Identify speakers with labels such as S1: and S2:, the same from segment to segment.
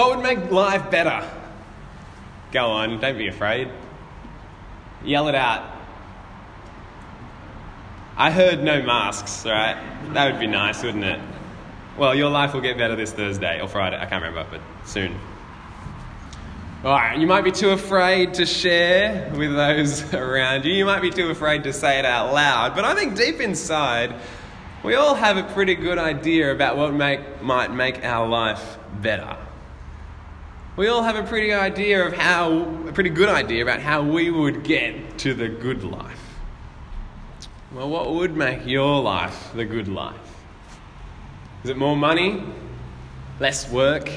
S1: What would make life better? Go on, don't be afraid. Yell it out. I heard no masks, right? That would be nice, wouldn't it? Well, your life will get better this Thursday or Friday. I can't remember, but soon. All right, you might be too afraid to share with those around you. You might be too afraid to say it out loud. But I think deep inside, we all have a pretty good idea about what make, might make our life better. We all have a pretty idea of how, a pretty good idea about how we would get to the good life. Well, what would make your life the good life? Is it more money? Less work?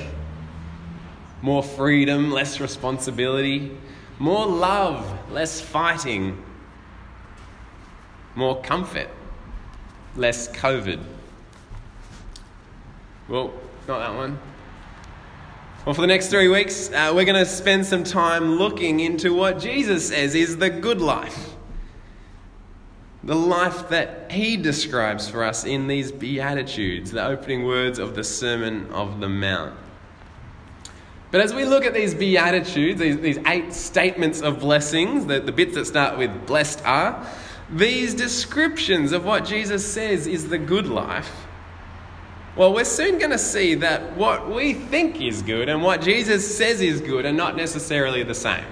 S1: more freedom, less responsibility, more love, less fighting, more comfort, less COVID. Well, not that one. Well, for the next three weeks, uh, we're going to spend some time looking into what Jesus says is the good life. The life that he describes for us in these Beatitudes, the opening words of the Sermon of the Mount. But as we look at these Beatitudes, these, these eight statements of blessings, the, the bits that start with blessed are, these descriptions of what Jesus says is the good life, well, we're soon going to see that what we think is good and what Jesus says is good are not necessarily the same.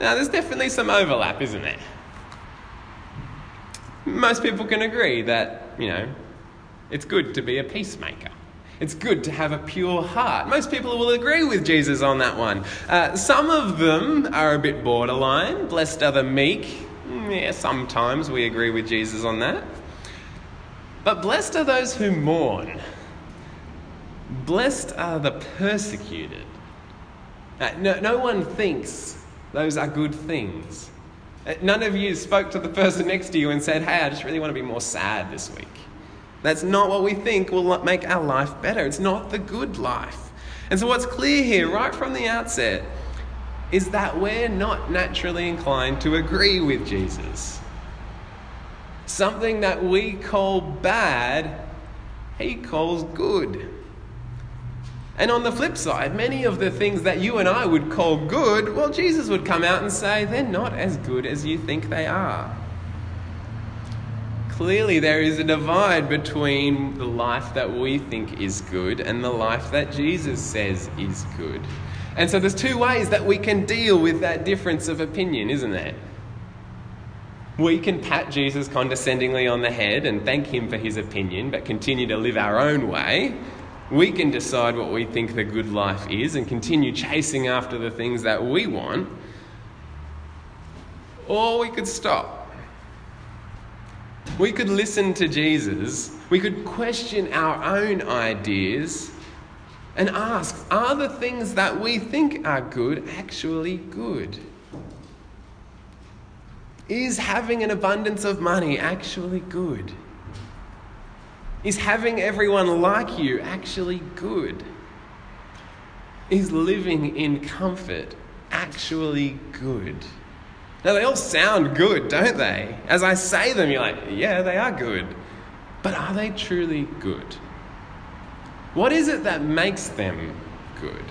S1: Now, there's definitely some overlap, isn't there? Most people can agree that, you know, it's good to be a peacemaker. It's good to have a pure heart. Most people will agree with Jesus on that one. Uh, some of them are a bit borderline. Blessed are the meek. Mm, yeah, sometimes we agree with Jesus on that. But blessed are those who mourn. Blessed are the persecuted. Uh, no, no one thinks those are good things. Uh, none of you spoke to the person next to you and said, Hey, I just really want to be more sad this week. That's not what we think will make our life better. It's not the good life. And so, what's clear here, right from the outset, is that we're not naturally inclined to agree with Jesus. Something that we call bad, he calls good. And on the flip side, many of the things that you and I would call good, well, Jesus would come out and say they're not as good as you think they are. Clearly, there is a divide between the life that we think is good and the life that Jesus says is good. And so, there's two ways that we can deal with that difference of opinion, isn't there? We can pat Jesus condescendingly on the head and thank him for his opinion, but continue to live our own way. We can decide what we think the good life is and continue chasing after the things that we want. Or we could stop we could listen to Jesus, we could question our own ideas and ask are the things that we think are good actually good? Is having an abundance of money actually good? Is having everyone like you actually good? Is living in comfort actually good? Now, they all sound good, don't they? As I say them, you're like, yeah, they are good. But are they truly good? What is it that makes them good?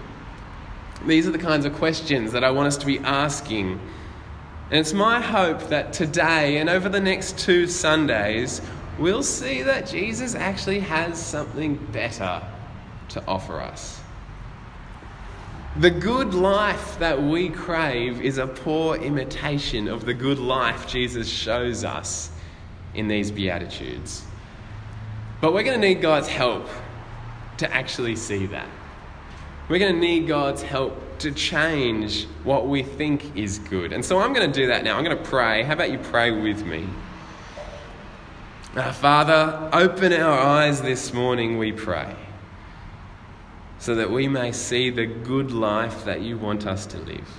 S1: These are the kinds of questions that I want us to be asking. And it's my hope that today and over the next two Sundays, we'll see that Jesus actually has something better to offer us. The good life that we crave is a poor imitation of the good life Jesus shows us in these Beatitudes. But we're going to need God's help to actually see that. We're going to need God's help to change what we think is good. And so I'm going to do that now. I'm going to pray. How about you pray with me? Father, open our eyes this morning, we pray so that we may see the good life that you want us to live.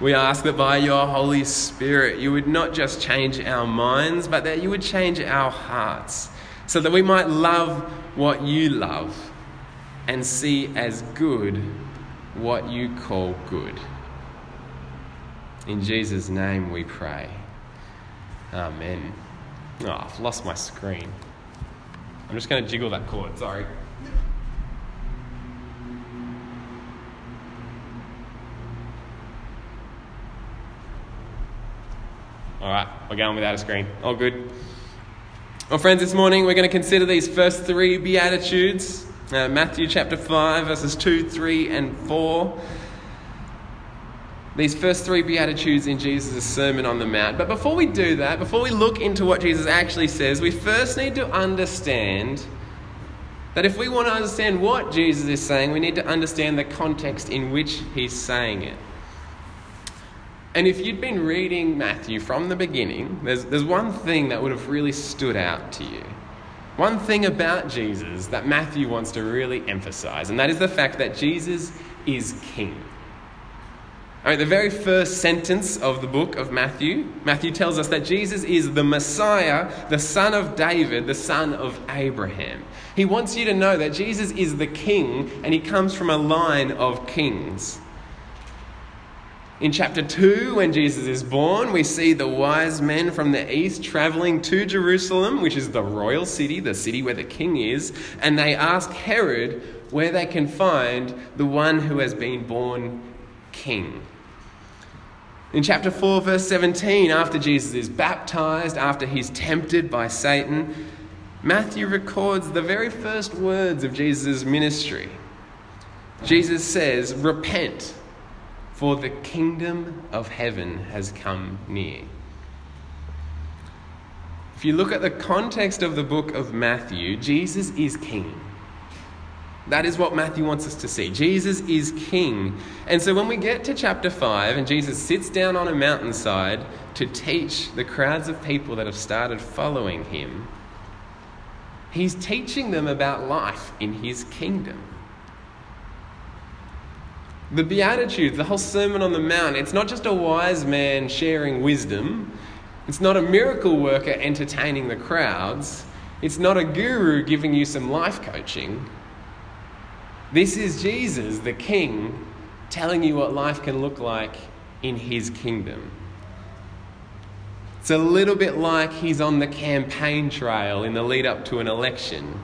S1: We ask that by your Holy Spirit, you would not just change our minds, but that you would change our hearts, so that we might love what you love and see as good what you call good. In Jesus' name we pray. Amen. Oh, I've lost my screen. I'm just going to jiggle that cord, sorry. All right, we're going without a screen. All good. Well, friends, this morning we're going to consider these first three Beatitudes uh, Matthew chapter 5, verses 2, 3, and 4. These first three Beatitudes in Jesus' Sermon on the Mount. But before we do that, before we look into what Jesus actually says, we first need to understand that if we want to understand what Jesus is saying, we need to understand the context in which he's saying it. And if you'd been reading Matthew from the beginning, there's, there's one thing that would have really stood out to you. One thing about Jesus that Matthew wants to really emphasize, and that is the fact that Jesus is king. I mean, the very first sentence of the book of Matthew, Matthew tells us that Jesus is the Messiah, the son of David, the son of Abraham. He wants you to know that Jesus is the king and he comes from a line of kings. In chapter 2, when Jesus is born, we see the wise men from the east traveling to Jerusalem, which is the royal city, the city where the king is, and they ask Herod where they can find the one who has been born king. In chapter 4, verse 17, after Jesus is baptized, after he's tempted by Satan, Matthew records the very first words of Jesus' ministry. Jesus says, Repent for the kingdom of heaven has come near. If you look at the context of the book of Matthew, Jesus is king. That is what Matthew wants us to see. Jesus is king. And so when we get to chapter 5 and Jesus sits down on a mountainside to teach the crowds of people that have started following him, he's teaching them about life in his kingdom. The Beatitudes, the whole Sermon on the Mount, it's not just a wise man sharing wisdom. It's not a miracle worker entertaining the crowds. It's not a guru giving you some life coaching. This is Jesus, the King, telling you what life can look like in his kingdom. It's a little bit like he's on the campaign trail in the lead up to an election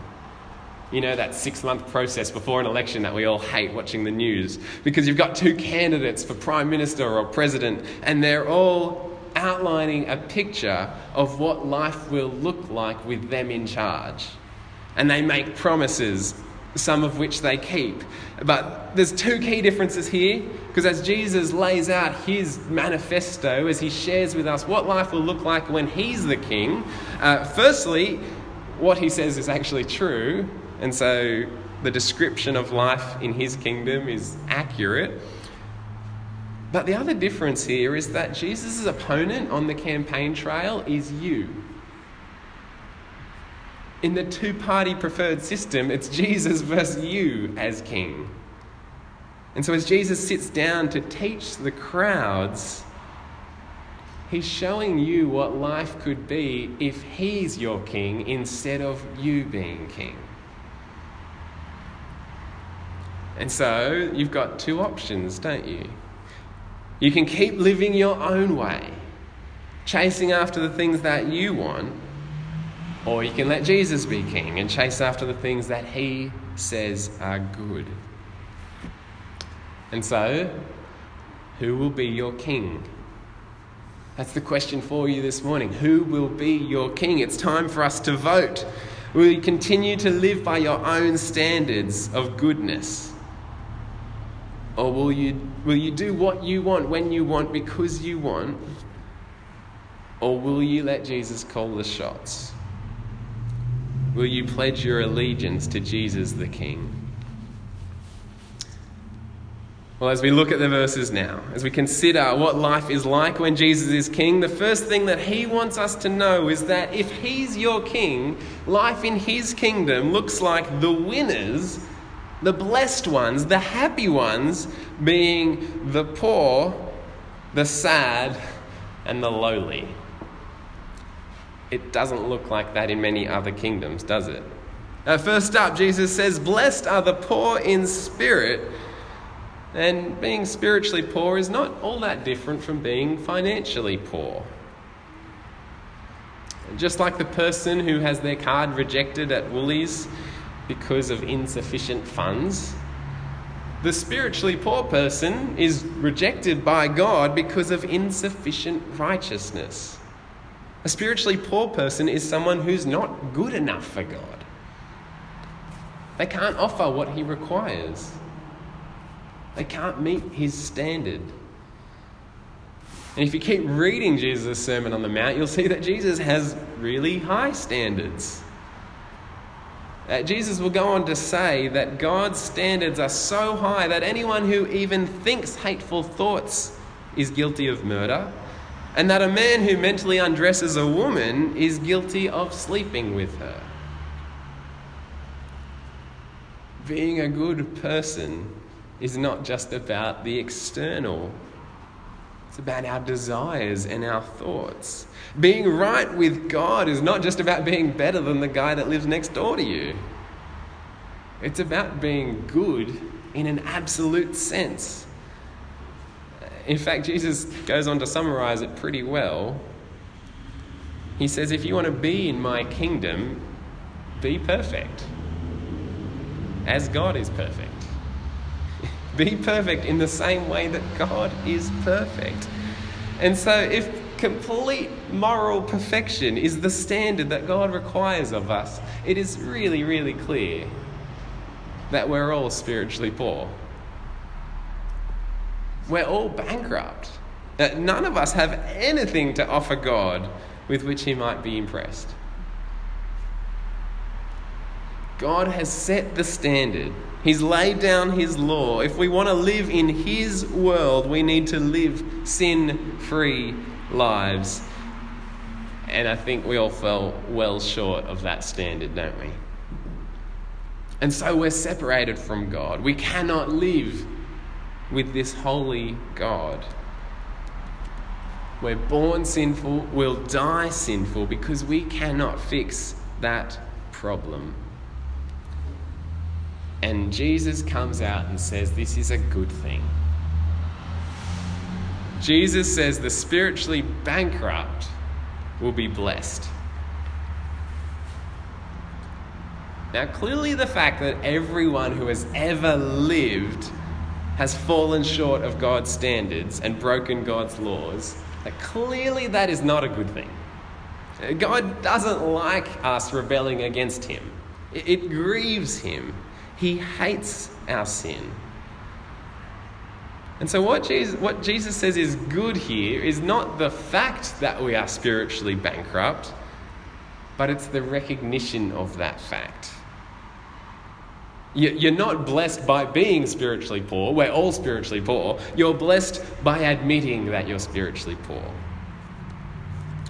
S1: you know, that six month process before an election that we all hate watching the news because you've got two candidates for prime minister or president and they're all outlining a picture of what life will look like with them in charge. And they make promises, some of which they keep. But there's two key differences here because as Jesus lays out his manifesto, as he shares with us what life will look like when he's the king, uh, firstly, what he says is actually true, and so the description of life in his kingdom is accurate. But the other difference here is that Jesus' opponent on the campaign trail is you. In the two party preferred system, it's Jesus versus you as king. And so as Jesus sits down to teach the crowds, he's showing you what life could be if he's your king instead of you being king. And so you've got two options, don't you? You can keep living your own way, chasing after the things that you want, or you can let Jesus be king and chase after the things that he says are good. And so, who will be your king? That's the question for you this morning. Who will be your king? It's time for us to vote. Will you continue to live by your own standards of goodness? Or will you, will you do what you want when you want because you want? Or will you let Jesus call the shots? Will you pledge your allegiance to Jesus the King? Well, as we look at the verses now, as we consider what life is like when Jesus is king, the first thing that he wants us to know is that if he's your king, life in his kingdom looks like the winners the blessed ones, the happy ones, being the poor, the sad, and the lowly. It doesn't look like that in many other kingdoms, does it? Uh, first up, Jesus says, Blessed are the poor in spirit. And being spiritually poor is not all that different from being financially poor. Just like the person who has their card rejected at Woolies because of insufficient funds. The spiritually poor person is rejected by God because of insufficient righteousness. A spiritually poor person is someone who's not good enough for God. They can't offer what He requires, they can't meet His standard. And if you keep reading Jesus' Sermon on the Mount, you'll see that Jesus has really high standards. Uh, Jesus will go on to say that God's standards are so high that anyone who even thinks hateful thoughts is guilty of murder, and that a man who mentally undresses a woman is guilty of sleeping with her. Being a good person is not just about the external it's about our desires and our thoughts. Being right with God is not just about being better than the guy that lives next door to you. It's about being good in an absolute sense. In fact, Jesus goes on to summarize it pretty well. He says, If you want to be in my kingdom, be perfect, as God is perfect. Be perfect in the same way that God is perfect. And so, if complete moral perfection is the standard that God requires of us, it is really, really clear that we're all spiritually poor. We're all bankrupt. That none of us have anything to offer God with which He might be impressed. God has set the standard He's laid down His law. If we want to live in His world, we need to live sin free lives. And I think we all fell well short of that standard, don't we? And so we're separated from God. We cannot live with this holy God. We're born sinful, we'll die sinful because we cannot fix that problem. And Jesus comes out and says, This is a good thing. Jesus says the spiritually bankrupt will be blessed. Now, clearly, the fact that everyone who has ever lived has fallen short of God's standards and broken God's laws, that clearly that is not a good thing. God doesn't like us rebelling against Him, it grieves Him. He hates our sin. And so, what Jesus, what Jesus says is good here is not the fact that we are spiritually bankrupt, but it's the recognition of that fact. You're not blessed by being spiritually poor. We're all spiritually poor. You're blessed by admitting that you're spiritually poor.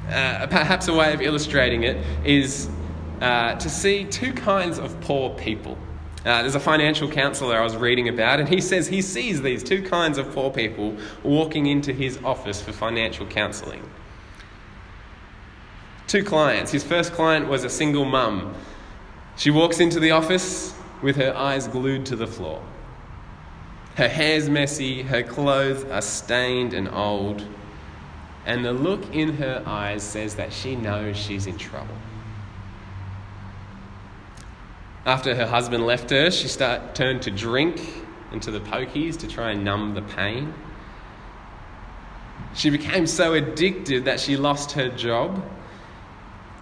S1: Uh, perhaps a way of illustrating it is uh, to see two kinds of poor people. Uh, there's a financial counselor I was reading about, and he says he sees these two kinds of poor people walking into his office for financial counseling. Two clients. His first client was a single mum. She walks into the office with her eyes glued to the floor. Her hair's messy, her clothes are stained and old, and the look in her eyes says that she knows she's in trouble. After her husband left her, she start, turned to drink and to the pokies to try and numb the pain. She became so addicted that she lost her job,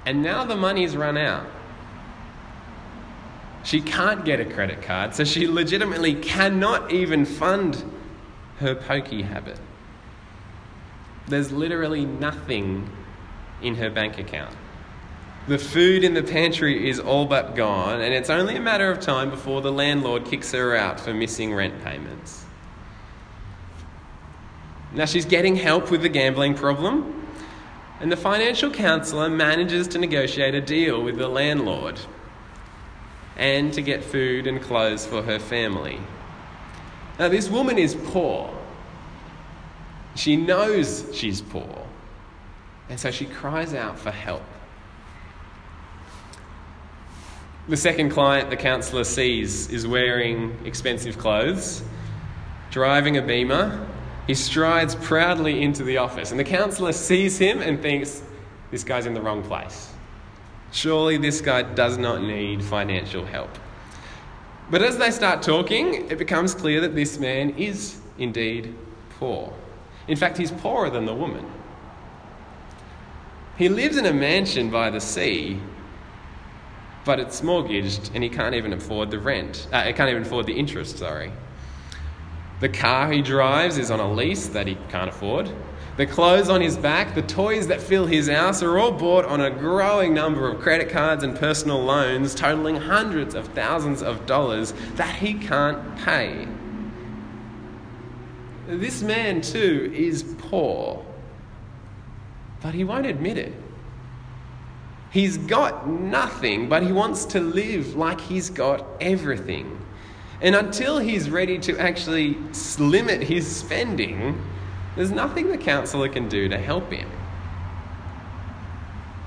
S1: and now the money's run out. She can't get a credit card, so she legitimately cannot even fund her pokey habit. There's literally nothing in her bank account. The food in the pantry is all but gone, and it's only a matter of time before the landlord kicks her out for missing rent payments. Now she's getting help with the gambling problem, and the financial counsellor manages to negotiate a deal with the landlord and to get food and clothes for her family. Now, this woman is poor. She knows she's poor, and so she cries out for help. The second client the counsellor sees is wearing expensive clothes, driving a beamer. He strides proudly into the office, and the counsellor sees him and thinks, This guy's in the wrong place. Surely this guy does not need financial help. But as they start talking, it becomes clear that this man is indeed poor. In fact, he's poorer than the woman. He lives in a mansion by the sea, but it's mortgaged and he can't even afford the rent. Uh, he can't even afford the interest, sorry. The car he drives is on a lease that he can't afford. The clothes on his back, the toys that fill his house are all bought on a growing number of credit cards and personal loans, totaling hundreds of thousands of dollars that he can't pay. This man, too, is poor, but he won't admit it. He's got nothing, but he wants to live like he's got everything. And until he's ready to actually limit his spending, there's nothing the counselor can do to help him.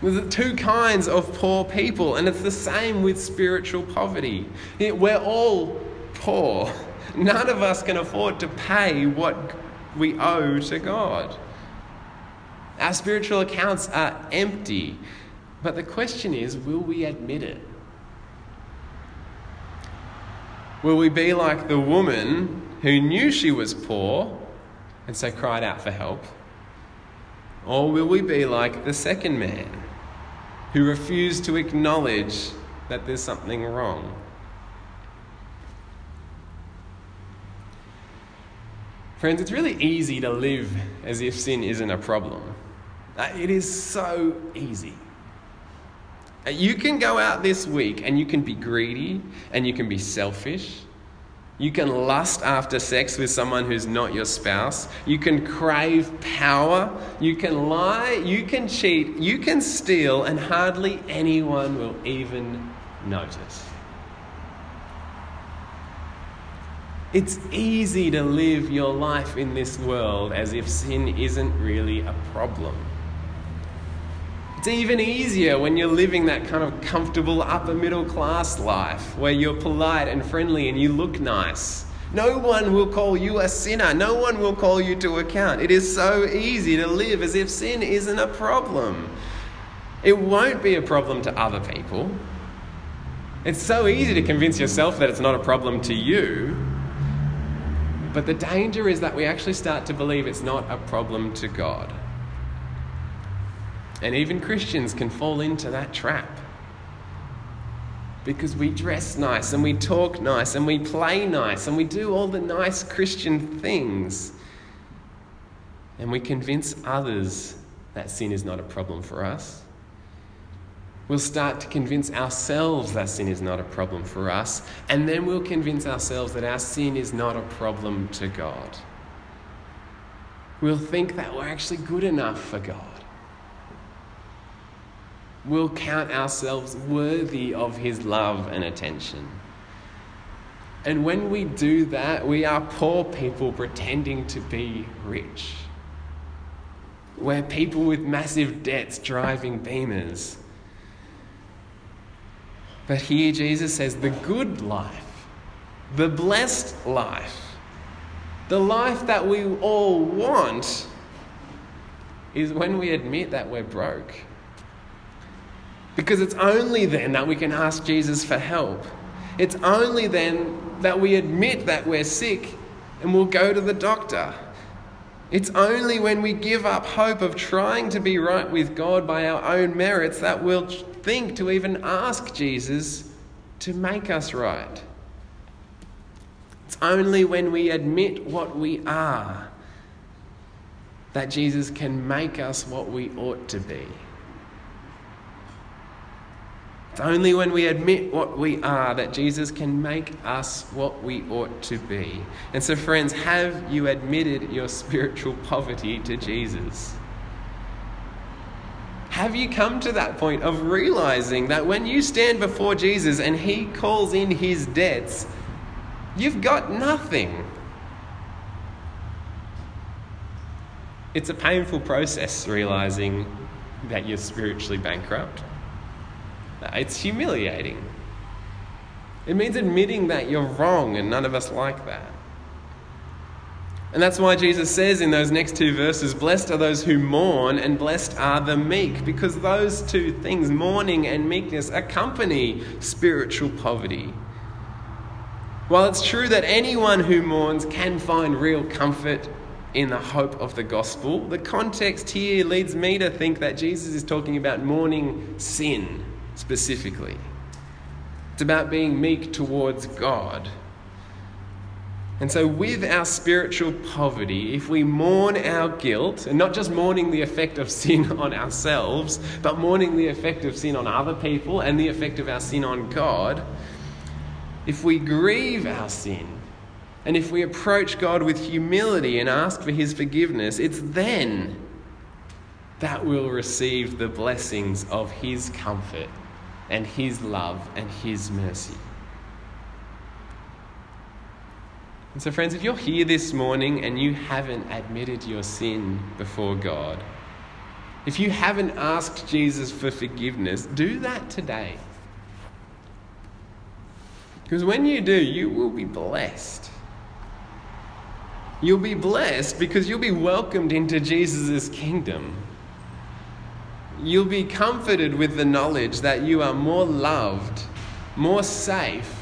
S1: There's two kinds of poor people, and it's the same with spiritual poverty. We're all poor. None of us can afford to pay what we owe to God. Our spiritual accounts are empty. But the question is will we admit it? Will we be like the woman who knew she was poor and so cried out for help? Or will we be like the second man who refused to acknowledge that there's something wrong? Friends, it's really easy to live as if sin isn't a problem. Uh, it is so easy. You can go out this week and you can be greedy and you can be selfish you can lust after sex with someone who's not your spouse. You can crave power. You can lie. You can cheat. You can steal, and hardly anyone will even notice. It's easy to live your life in this world as if sin isn't really a problem. It's even easier when you're living that kind of comfortable upper middle class life where you're polite and friendly and you look nice. No one will call you a sinner. No one will call you to account. It is so easy to live as if sin isn't a problem. It won't be a problem to other people. It's so easy to convince yourself that it's not a problem to you. But the danger is that we actually start to believe it's not a problem to God. And even Christians can fall into that trap. Because we dress nice and we talk nice and we play nice and we do all the nice Christian things. And we convince others that sin is not a problem for us. We'll start to convince ourselves that sin is not a problem for us, and then we'll convince ourselves that our sin is not a problem to God. We'll think that we're actually good enough for God we'll count ourselves worthy of His love and attention. And when we do that, we are poor people pretending to be rich. We're people with massive debts driving beamers. But here Jesus says the good life, the blessed life, the life that we all want is when we admit that we're broke because it's only then that we can ask Jesus for help. It's only then that we admit that we're sick and we'll go to the doctor. It's only when we give up hope of trying to be right with God by our own merits that we'll think to even ask Jesus to make us right. It's only when we admit what we are that Jesus can make us what we ought to be. It's only when we admit what we are that Jesus can make us what we ought to be. And so, friends, have you admitted your spiritual poverty to Jesus? Have you come to that point of realizing that when you stand before Jesus and he calls in his debts, you've got nothing? It's a painful process realizing that you're spiritually bankrupt. It's humiliating. It means admitting that you're wrong, and none of us like that. And that's why Jesus says in those next two verses, Blessed are those who mourn, and blessed are the meek, because those two things, mourning and meekness, accompany spiritual poverty. While it's true that anyone who mourns can find real comfort in the hope of the gospel. The context here leads me to think that Jesus is talking about mourning sin specifically. It's about being meek towards God. And so, with our spiritual poverty, if we mourn our guilt, and not just mourning the effect of sin on ourselves, but mourning the effect of sin on other people and the effect of our sin on God, if we grieve our sin, and if we approach God with humility and ask for His forgiveness, it's then that we'll receive the blessings of His comfort and His love and His mercy. And so, friends, if you're here this morning and you haven't admitted your sin before God, if you haven't asked Jesus for forgiveness, do that today. Because when you do, you will be blessed. You'll be blessed because you'll be welcomed into Jesus' kingdom. You'll be comforted with the knowledge that you are more loved, more safe,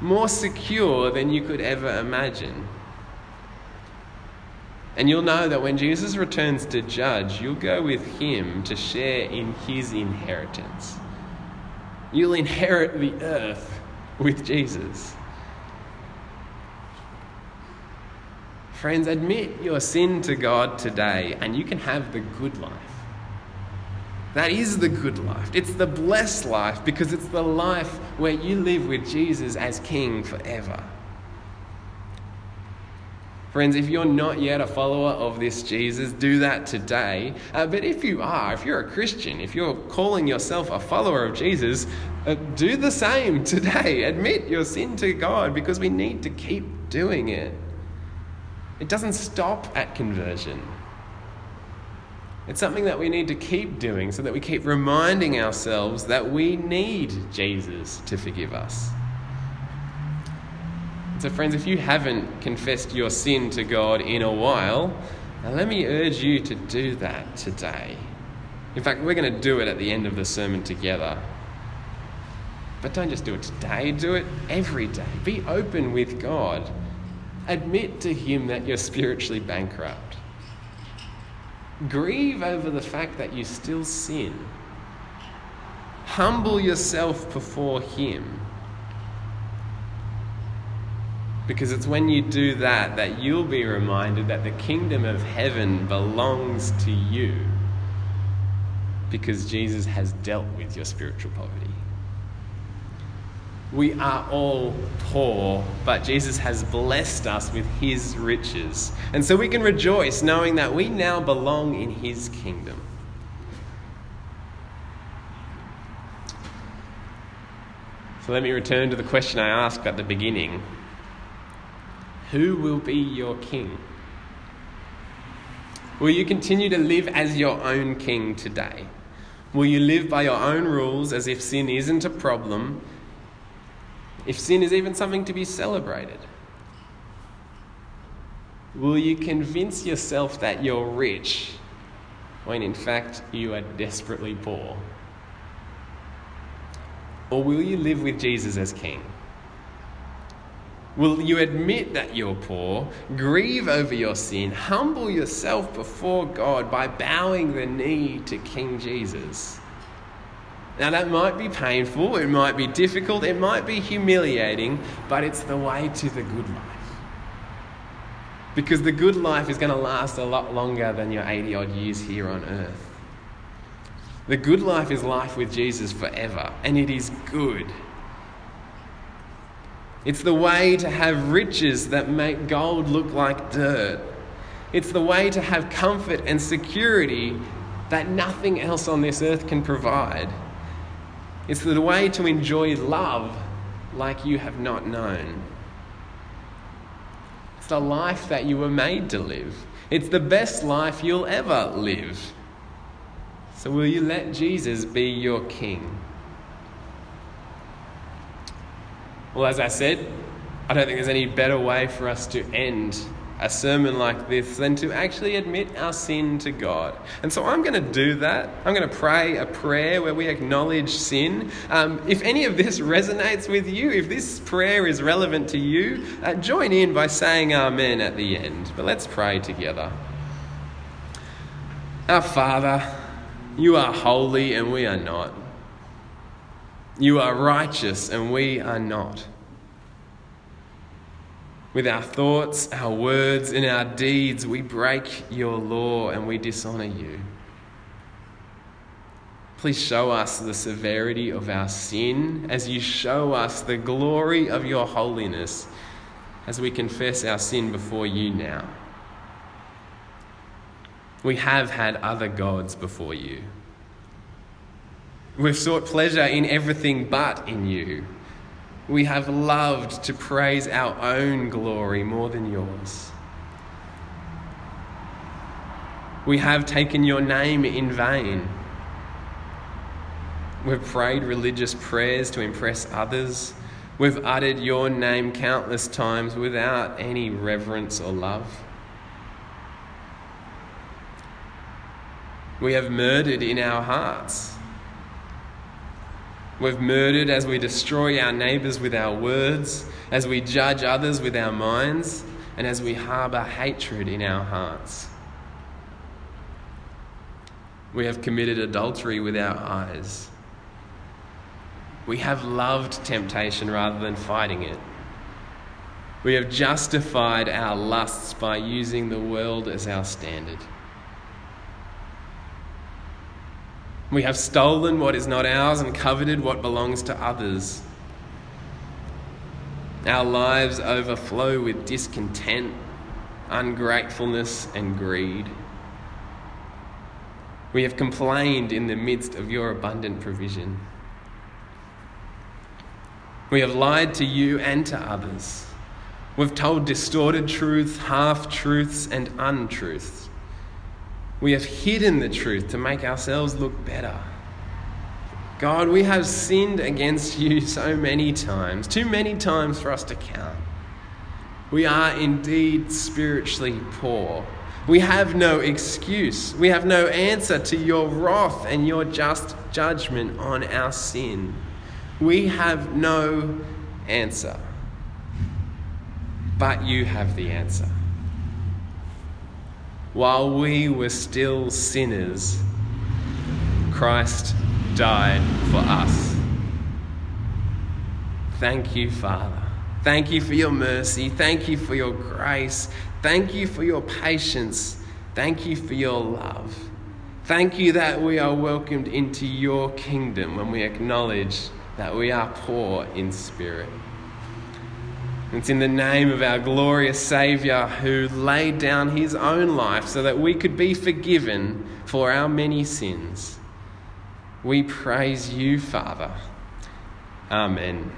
S1: more secure than you could ever imagine. And you'll know that when Jesus returns to judge, you'll go with him to share in his inheritance. You'll inherit the earth with Jesus. Friends, admit your sin to God today, and you can have the good life. That is the good life. It's the blessed life because it's the life where you live with Jesus as King forever. Friends, if you're not yet a follower of this Jesus, do that today. Uh, but if you are, if you're a Christian, if you're calling yourself a follower of Jesus, uh, do the same today. Admit your sin to God because we need to keep doing it. It doesn't stop at conversion. It's something that we need to keep doing so that we keep reminding ourselves that we need Jesus to forgive us. so, friends, if you haven't confessed your sin to God in a while, let me urge you to do that today. In fact, we're going to do it at the end of the sermon together. But don't just do it today, do it every day. Be open with God. Admit to Him that you're spiritually bankrupt. Grieve over the fact that you still sin. Humble yourself before Him. Because it's when you do that that you'll be reminded that the kingdom of heaven belongs to you. Because Jesus has dealt with your spiritual poverty. We are all poor, but Jesus has blessed us with his riches. And so we can rejoice knowing that we now belong in his kingdom. So let me return to the question I asked at the beginning Who will be your king? Will you continue to live as your own king today? Will you live by your own rules as if sin isn't a problem if sin is even something to be celebrated? Will you convince yourself that you're rich when in fact you are desperately poor? Or will you live with Jesus as King? Will you admit that you're poor, grieve over your sin, humble yourself before God by bowing the knee to King Jesus? Now, that might be painful, it might be difficult, it might be humiliating, but it's the way to the good life. Because the good life is going to last a lot longer than your 80 odd years here on earth. The good life is life with Jesus forever, and it is good. It's the way to have riches that make gold look like dirt. It's the way to have comfort and security that nothing else on this earth can provide. It's the way to enjoy love like you have not known. It's the life that you were made to live. It's the best life you'll ever live. So, will you let Jesus be your king? Well, as I said, I don't think there's any better way for us to end a sermon like this than to actually admit our sin to God. And so I'm going to do that. I'm going to pray a prayer where we acknowledge sin. Um, if any of this resonates with you, if this prayer is relevant to you, uh, join in by saying Amen at the end. But let's pray together. Our Father, you are holy and we are not. You are righteous and we are not. With our thoughts, our words, and our deeds, we break your law and we dishonor you. Please show us the severity of our sin as you show us the glory of your holiness as we confess our sin before you now. We have had other gods before you. We've sought pleasure in everything but in you. We have loved to praise our own glory more than yours. We have taken your name in vain. We've prayed religious prayers to impress others. We've uttered your name countless times without any reverence or love. We have murdered in our hearts. We've murdered as we destroy our neighbours with our words, as we judge others with our minds, and as we harbour hatred in our hearts. We have committed adultery with our eyes. We have loved temptation rather than fighting it. We have justified our lusts by using the world as our standard. We have stolen what is not ours and coveted what belongs to others. Our lives overflow with discontent, ungratefulness, and greed. We have complained in the midst of your abundant provision. We have lied to you and to others. We've told distorted truths, half truths, and untruths. We have hidden the truth to make ourselves look better. God, we have sinned against you so many times, too many times for us to count. We are indeed spiritually poor. We have no excuse. We have no answer to your wrath and your just judgment on our sin. We have no answer. But you have the answer while we were still sinners, Christ died for us. Thank you, Father. Thank you for your mercy. Thank you for your grace. Thank you for your patience. Thank you for your love. Thank you that we are welcomed into your kingdom when we acknowledge that we are poor in spirit. It's in the name of our glorious Saviour who laid down his own life so that we could be forgiven for our many sins. We praise you, Father. Amen.